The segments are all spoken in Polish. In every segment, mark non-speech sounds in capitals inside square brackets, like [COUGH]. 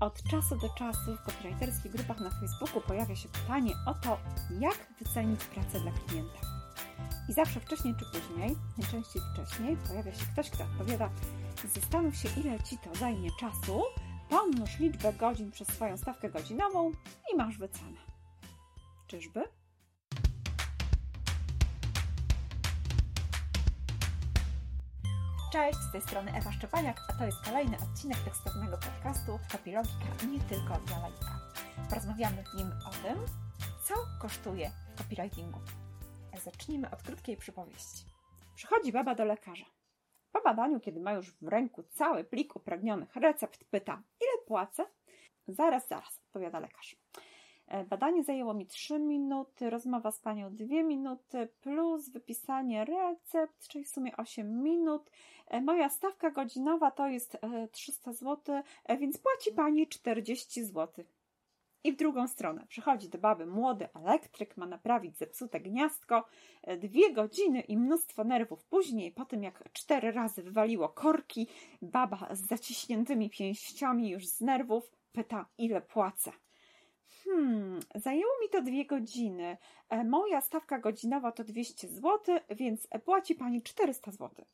Od czasu do czasu w copywriterskich grupach na Facebooku pojawia się pytanie o to, jak wycenić pracę dla klienta. I zawsze wcześniej czy później, najczęściej wcześniej, pojawia się ktoś, kto odpowiada: Zastanów się, ile ci to zajmie czasu, pomnóż liczbę godzin przez swoją stawkę godzinową i masz wycenę. Czyżby? Cześć, z tej strony Ewa Szczepaniak, a to jest kolejny odcinek tekstownego podcastu Copylogika nie tylko dla laika. Porozmawiamy w nim o tym, co kosztuje w copywritingu. Zacznijmy od krótkiej przypowieści. Przychodzi baba do lekarza. Po badaniu, kiedy ma już w ręku cały plik upragnionych recept, pyta, ile płacę? Zaraz, zaraz, odpowiada lekarz. E, badanie zajęło mi 3 minuty, rozmowa z panią 2 minuty, plus wypisanie recept, czyli w sumie 8 minut. E, moja stawka godzinowa to jest 300 zł, e, więc płaci pani 40 zł. I w drugą stronę przychodzi do baby młody elektryk, ma naprawić zepsute gniazdko. Dwie godziny i mnóstwo nerwów później, po tym jak cztery razy wywaliło korki, baba z zaciśniętymi pięściami już z nerwów pyta, ile płacę. Hmm, zajęło mi to dwie godziny. E, moja stawka godzinowa to 200 zł, więc płaci pani 400 zł.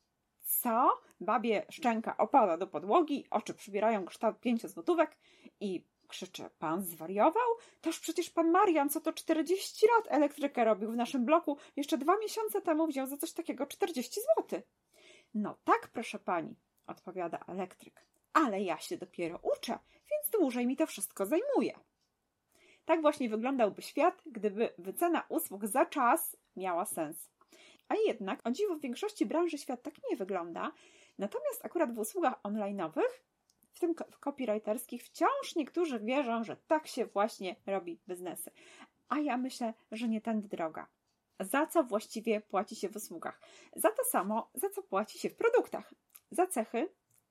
Co? Babie szczęka opada do podłogi, oczy przybierają kształt 5 złotówek i krzyczy, pan zwariował? Toż przecież pan Marian, co to 40 lat elektrykę robił w naszym bloku, jeszcze dwa miesiące temu wziął za coś takiego 40 zł. No tak, proszę pani, odpowiada elektryk, ale ja się dopiero uczę, więc dłużej mi to wszystko zajmuje. Tak właśnie wyglądałby świat, gdyby wycena usług za czas miała sens. A jednak, o dziwo, w większości branży świat tak nie wygląda. Natomiast akurat w usługach online'owych, w tym copywriterskich, wciąż niektórzy wierzą, że tak się właśnie robi biznesy. A ja myślę, że nie tędy droga. Za co właściwie płaci się w usługach? Za to samo, za co płaci się w produktach. Za cechy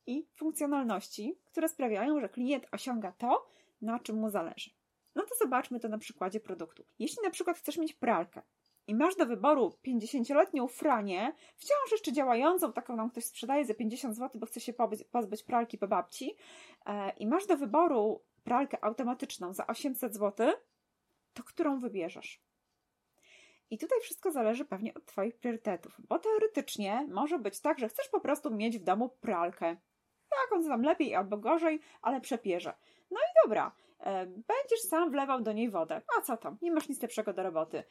i funkcjonalności, które sprawiają, że klient osiąga to, na czym mu zależy. No to zobaczmy to na przykładzie produktu. Jeśli na przykład chcesz mieć pralkę i masz do wyboru 50-letnią franię, wciąż jeszcze działającą, taką nam ktoś sprzedaje za 50 zł, bo chce się pozbyć, pralki po babci, e, i masz do wyboru pralkę automatyczną za 800 zł, to którą wybierzesz? I tutaj wszystko zależy pewnie od Twoich priorytetów, bo teoretycznie może być tak, że chcesz po prostu mieć w domu pralkę. Tak, on tam lepiej albo gorzej, ale przepierze. No i dobra, E, będziesz sam wlewał do niej wodę. A co tam? Nie masz nic lepszego do roboty.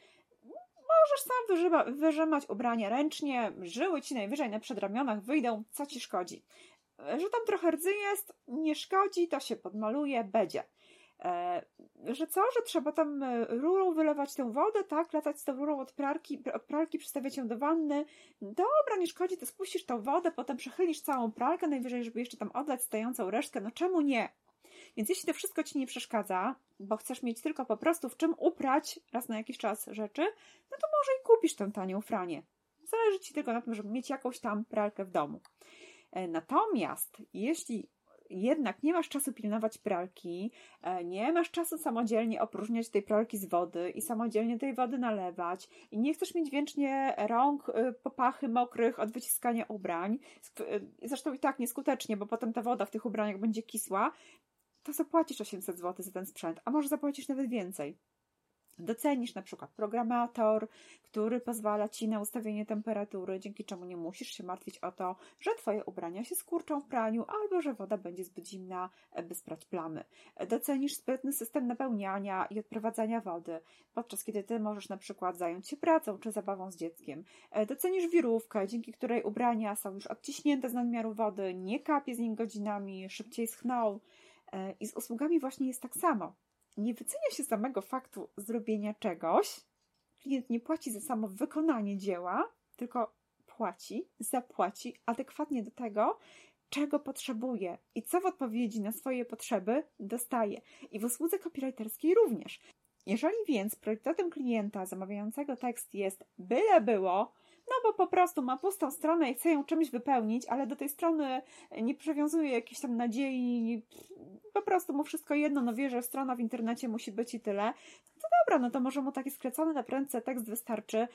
Możesz sam wyżyma, wyrzymać ubrania ręcznie, żyły ci najwyżej na przedramionach wyjdą, co ci szkodzi. Że tam trochę rdzy jest, nie szkodzi, to się podmaluje, będzie. E, że co, że trzeba tam e, rurą wylewać tę wodę, tak, latać z tą rurą od pralki, od pralki przystawiać ją do wanny. Dobra, nie szkodzi, to spuścisz tą wodę, potem przechylisz całą pralkę, najwyżej, żeby jeszcze tam oddać stojącą resztkę. No czemu nie? Więc jeśli to wszystko Ci nie przeszkadza, bo chcesz mieć tylko po prostu w czym uprać raz na jakiś czas rzeczy, no to może i kupisz tę tanią franię. Zależy Ci tylko na tym, żeby mieć jakąś tam pralkę w domu. E, natomiast jeśli jednak nie masz czasu pilnować pralki, e, nie masz czasu samodzielnie opróżniać tej pralki z wody i samodzielnie tej wody nalewać i nie chcesz mieć wiecznie rąk, e, popachy mokrych od wyciskania ubrań, zresztą i tak nieskutecznie, bo potem ta woda w tych ubraniach będzie kisła, to zapłacisz 800 zł za ten sprzęt, a może zapłacisz nawet więcej. Docenisz na przykład programator, który pozwala Ci na ustawienie temperatury, dzięki czemu nie musisz się martwić o to, że Twoje ubrania się skurczą w praniu albo że woda będzie zbyt zimna, by sprać plamy. Docenisz sprytny system napełniania i odprowadzania wody, podczas kiedy Ty możesz na przykład zająć się pracą czy zabawą z dzieckiem. Docenisz wirówkę, dzięki której ubrania są już odciśnięte z nadmiaru wody, nie kapie z nim godzinami, szybciej schną. E, I z usługami właśnie jest tak samo. Nie wycenia się samego faktu zrobienia czegoś. Klient nie płaci za samo wykonanie dzieła, tylko płaci, zapłaci adekwatnie do tego, czego potrzebuje i co w odpowiedzi na swoje potrzeby dostaje. I w usłudze copywriterskiej również. Jeżeli więc priorytetem klienta zamawiającego tekst jest byle było, no bo po prostu ma pustą stronę i chce ją czymś wypełnić, ale do tej strony nie przywiązuje jakiejś tam nadziei, po prostu mu wszystko jedno, no wie, że strona w internecie musi być i tyle. To dobra, no to może mu taki sklecony na prędce tekst wystarczy,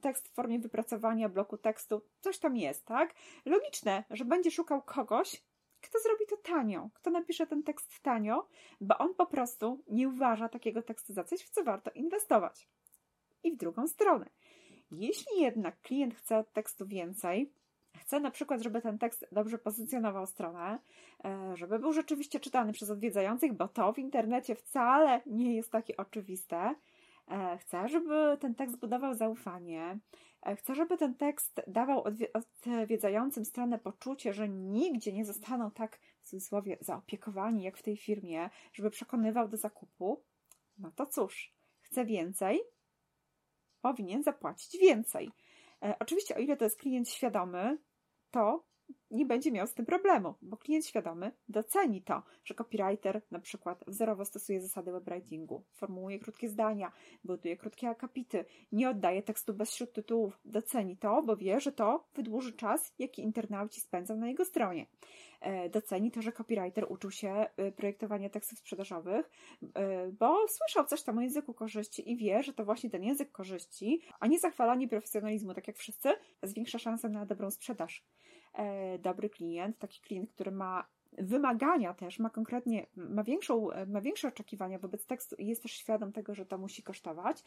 tekst w formie wypracowania bloku tekstu, coś tam jest, tak? Logiczne, że będzie szukał kogoś, kto zrobi to tanio, kto napisze ten tekst tanio, bo on po prostu nie uważa takiego tekstu za coś, w co warto inwestować. I w drugą stronę. Jeśli jednak klient chce od tekstu więcej, chce na przykład, żeby ten tekst dobrze pozycjonował stronę, e, żeby był rzeczywiście czytany przez odwiedzających, bo to w internecie wcale nie jest takie oczywiste. E, chce, żeby ten tekst budował zaufanie. E, chcę, żeby ten tekst dawał odwiedzającym stronę poczucie, że nigdzie nie zostaną tak w cudzysłowie zaopiekowani jak w tej firmie, żeby przekonywał do zakupu. No to cóż, chce więcej, powinien zapłacić więcej. Oczywiście, o ile to jest klient świadomy, to nie będzie miał z tym problemu, bo klient świadomy doceni to, że copywriter na przykład wzorowo stosuje zasady webwritingu, formułuje krótkie zdania, buduje krótkie akapity, nie oddaje tekstu bez śródtytułów, doceni to, bo wie, że to wydłuży czas, jaki internauci spędzą na jego stronie. E, doceni to, że copywriter uczył się e, projektowania tekstów sprzedażowych, e, bo słyszał coś tam o języku korzyści i wie, że to właśnie ten język korzyści, a nie zachwalanie profesjonalizmu, tak jak wszyscy, zwiększa szansę na dobrą sprzedaż. Dobry klient, taki klient, który ma wymagania też, ma konkretnie, ma, większą, ma większe oczekiwania wobec tekstu i jest też świadom tego, że to musi kosztować,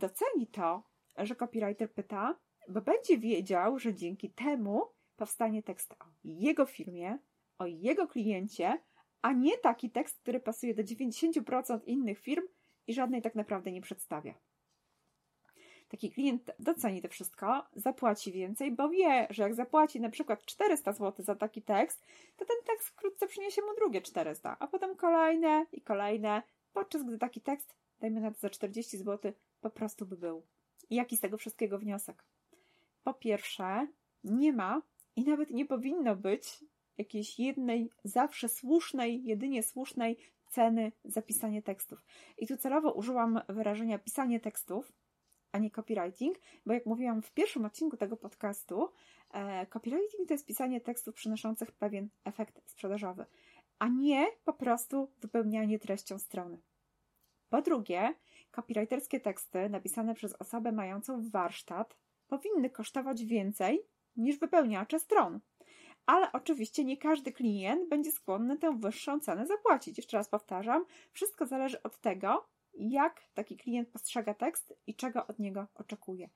doceni to, że copywriter pyta, bo będzie wiedział, że dzięki temu powstanie tekst o jego firmie, o jego kliencie, a nie taki tekst, który pasuje do 90% innych firm i żadnej tak naprawdę nie przedstawia. Taki klient doceni to wszystko, zapłaci więcej, bo wie, że jak zapłaci na przykład 400 zł za taki tekst, to ten tekst wkrótce przyniesie mu drugie 400, a potem kolejne i kolejne, podczas gdy taki tekst, dajmy na to za 40 zł, po prostu by był. Jaki z tego wszystkiego wniosek? Po pierwsze, nie ma i nawet nie powinno być jakiejś jednej, zawsze słusznej, jedynie słusznej ceny za pisanie tekstów. I tu celowo użyłam wyrażenia pisanie tekstów, a nie copywriting, bo jak mówiłam w pierwszym odcinku tego podcastu, e, copywriting to jest pisanie tekstów przynoszących pewien efekt sprzedażowy, a nie po prostu wypełnianie treścią strony. Po drugie, copywriterskie teksty napisane przez osobę mającą warsztat powinny kosztować więcej niż wypełniacze stron. Ale oczywiście nie każdy klient będzie skłonny tę wyższą cenę zapłacić. Jeszcze raz powtarzam, wszystko zależy od tego, jak taki klient postrzega tekst i czego od niego oczekuje.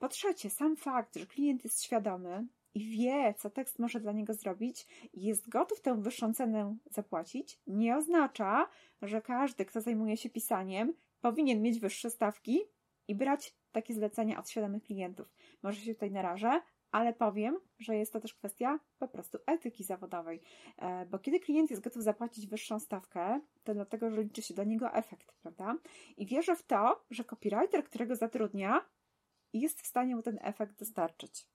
Po trzecie, sam fakt, że klient jest świadomy i wie, co tekst może dla niego zrobić jest gotów tę wyższą cenę zapłacić, nie oznacza, że każdy, kto zajmuje się pisaniem, powinien mieć wyższe stawki i brać takie zlecenia od świadomych klientów. Może się tutaj narażę, ale powiem, że jest to też kwestia po prostu etyki zawodowej, e, bo kiedy klient jest gotów zapłacić wyższą stawkę, to dlatego, że liczy się dla niego efekt, prawda? I wierzę w to, że copywriter, którego zatrudnia, jest w stanie mu ten efekt dostarczyć.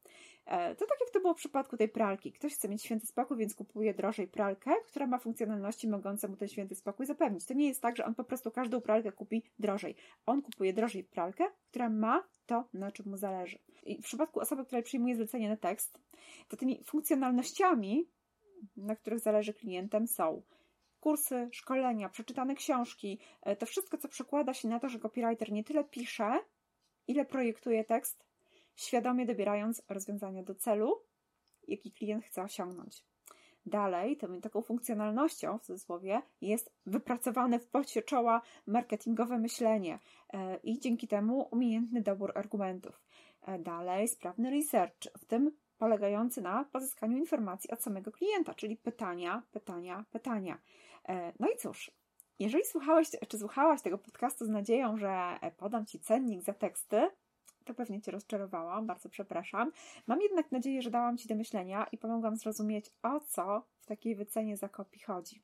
E, to tak jak to było w przypadku tej pralki. Ktoś chce mieć święty spokój, więc kupuje drożej pralkę, która ma funkcjonalności mogące mu ten święty spokój zapewnić. To nie jest tak, że on po prostu każdą pralkę kupi drożej. On kupuje drożej pralkę, która ma to, na czym mu zależy. I w przypadku osoby, która przyjmuje zlecenie na tekst, to tymi funkcjonalnościami, na których zależy klientem, są kursy, szkolenia, przeczytane książki, e, to wszystko, co przekłada się na to, że copywriter nie tyle pisze, ile projektuje tekst, świadomie dobierając rozwiązania do celu, jaki klient chce osiągnąć. Dalej, tą, taką funkcjonalnością w cudzysłowie jest wypracowane w pocie czoła marketingowe myślenie e, i dzięki temu umiejętny dobór argumentów. E, dalej, sprawny research, w tym polegający na pozyskaniu informacji od samego klienta, czyli pytania, pytania, pytania. E, no i cóż, jeżeli słuchałeś, czy słuchałaś tego podcastu z nadzieją, że podam Ci cennik za teksty, to pewnie Cię rozczarowałam, bardzo przepraszam. Mam jednak nadzieję, że dałam Ci do myślenia i pomogłam zrozumieć, o co w takiej wycenie za kopii chodzi.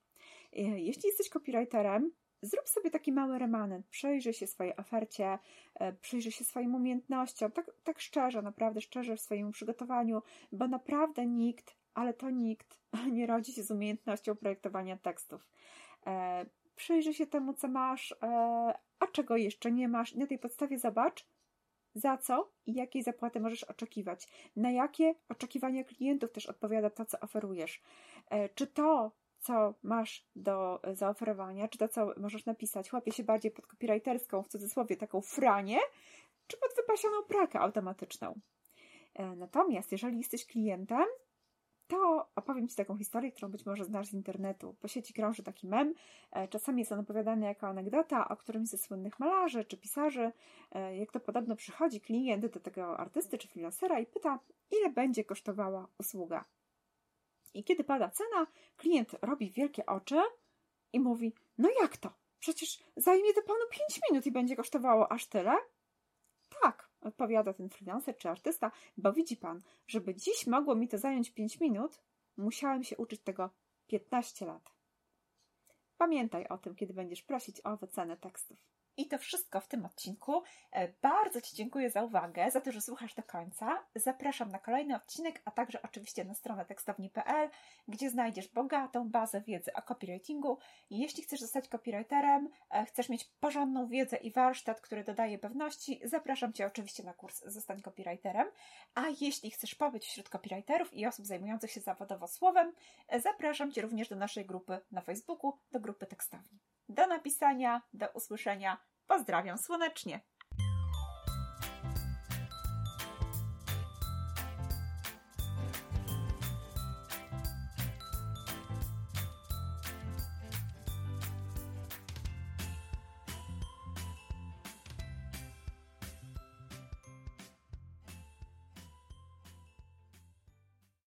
E, jeśli jesteś copywriterem, zrób sobie taki mały remanent, przyjrzyj się swojej ofercie, e, przyjrzyj się swoim umiejętnościom, tak, tak szczerze, naprawdę szczerze w swoim przygotowaniu, bo naprawdę nikt, ale to nikt [LAUGHS] nie rodzi się z umiejętnością projektowania tekstów. E, przyjrzyj się temu, co masz, a czego jeszcze nie masz. Na tej podstawie zobacz, za co i jakiej zapłaty możesz oczekiwać, na jakie oczekiwania klientów też odpowiada to, co oferujesz. E, czy to, co masz do zaoferowania, czy to, co możesz napisać, łapie się bardziej pod copywriterską, w cudzysłowie, taką franię, czy pod wypasioną pralkę automatyczną. E, natomiast jeżeli jesteś klientem, to opowiem Ci taką historię, którą być może znasz z internetu. Po sieci krąży taki mem. E, czasami jest on opowiadany jako anegdota o którymś ze słynnych malarzy czy pisarzy. E, jak to podobno przychodzi klient do tego artysty czy freelancera i pyta, ile będzie kosztowała usługa. I kiedy pada cena, klient robi wielkie oczy i mówi: No jak to? Przecież zajmie to panu 5 minut i będzie kosztowało aż tyle? Odpowiada ten freelancer czy artysta, bo widzi pan, żeby dziś mogło mi to zająć 5 minut, musiałem się uczyć tego 15 lat. Pamiętaj o tym, kiedy będziesz prosić o wycenę tekstów. I to wszystko w tym odcinku. E, bardzo Ci dziękuję za uwagę, za to, że słuchasz do końca. Zapraszam na kolejny odcinek, a także oczywiście na stronę tekstowni.pl, gdzie znajdziesz bogatą bazę wiedzy o copywritingu. Jeśli chcesz zostać copywriterem, e, chcesz mieć porządną wiedzę i warsztat, który dodaje pewności, zapraszam Cię oczywiście na kurs Zostań copywriterem. A jeśli chcesz pobyć wśród copywriterów i osób zajmujących się zawodowo słowem, e, zapraszam Cię również do naszej grupy na Facebooku, do grupy tekstowni. Do napisania, do usłyszenia. Pozdrawiam słonecznie.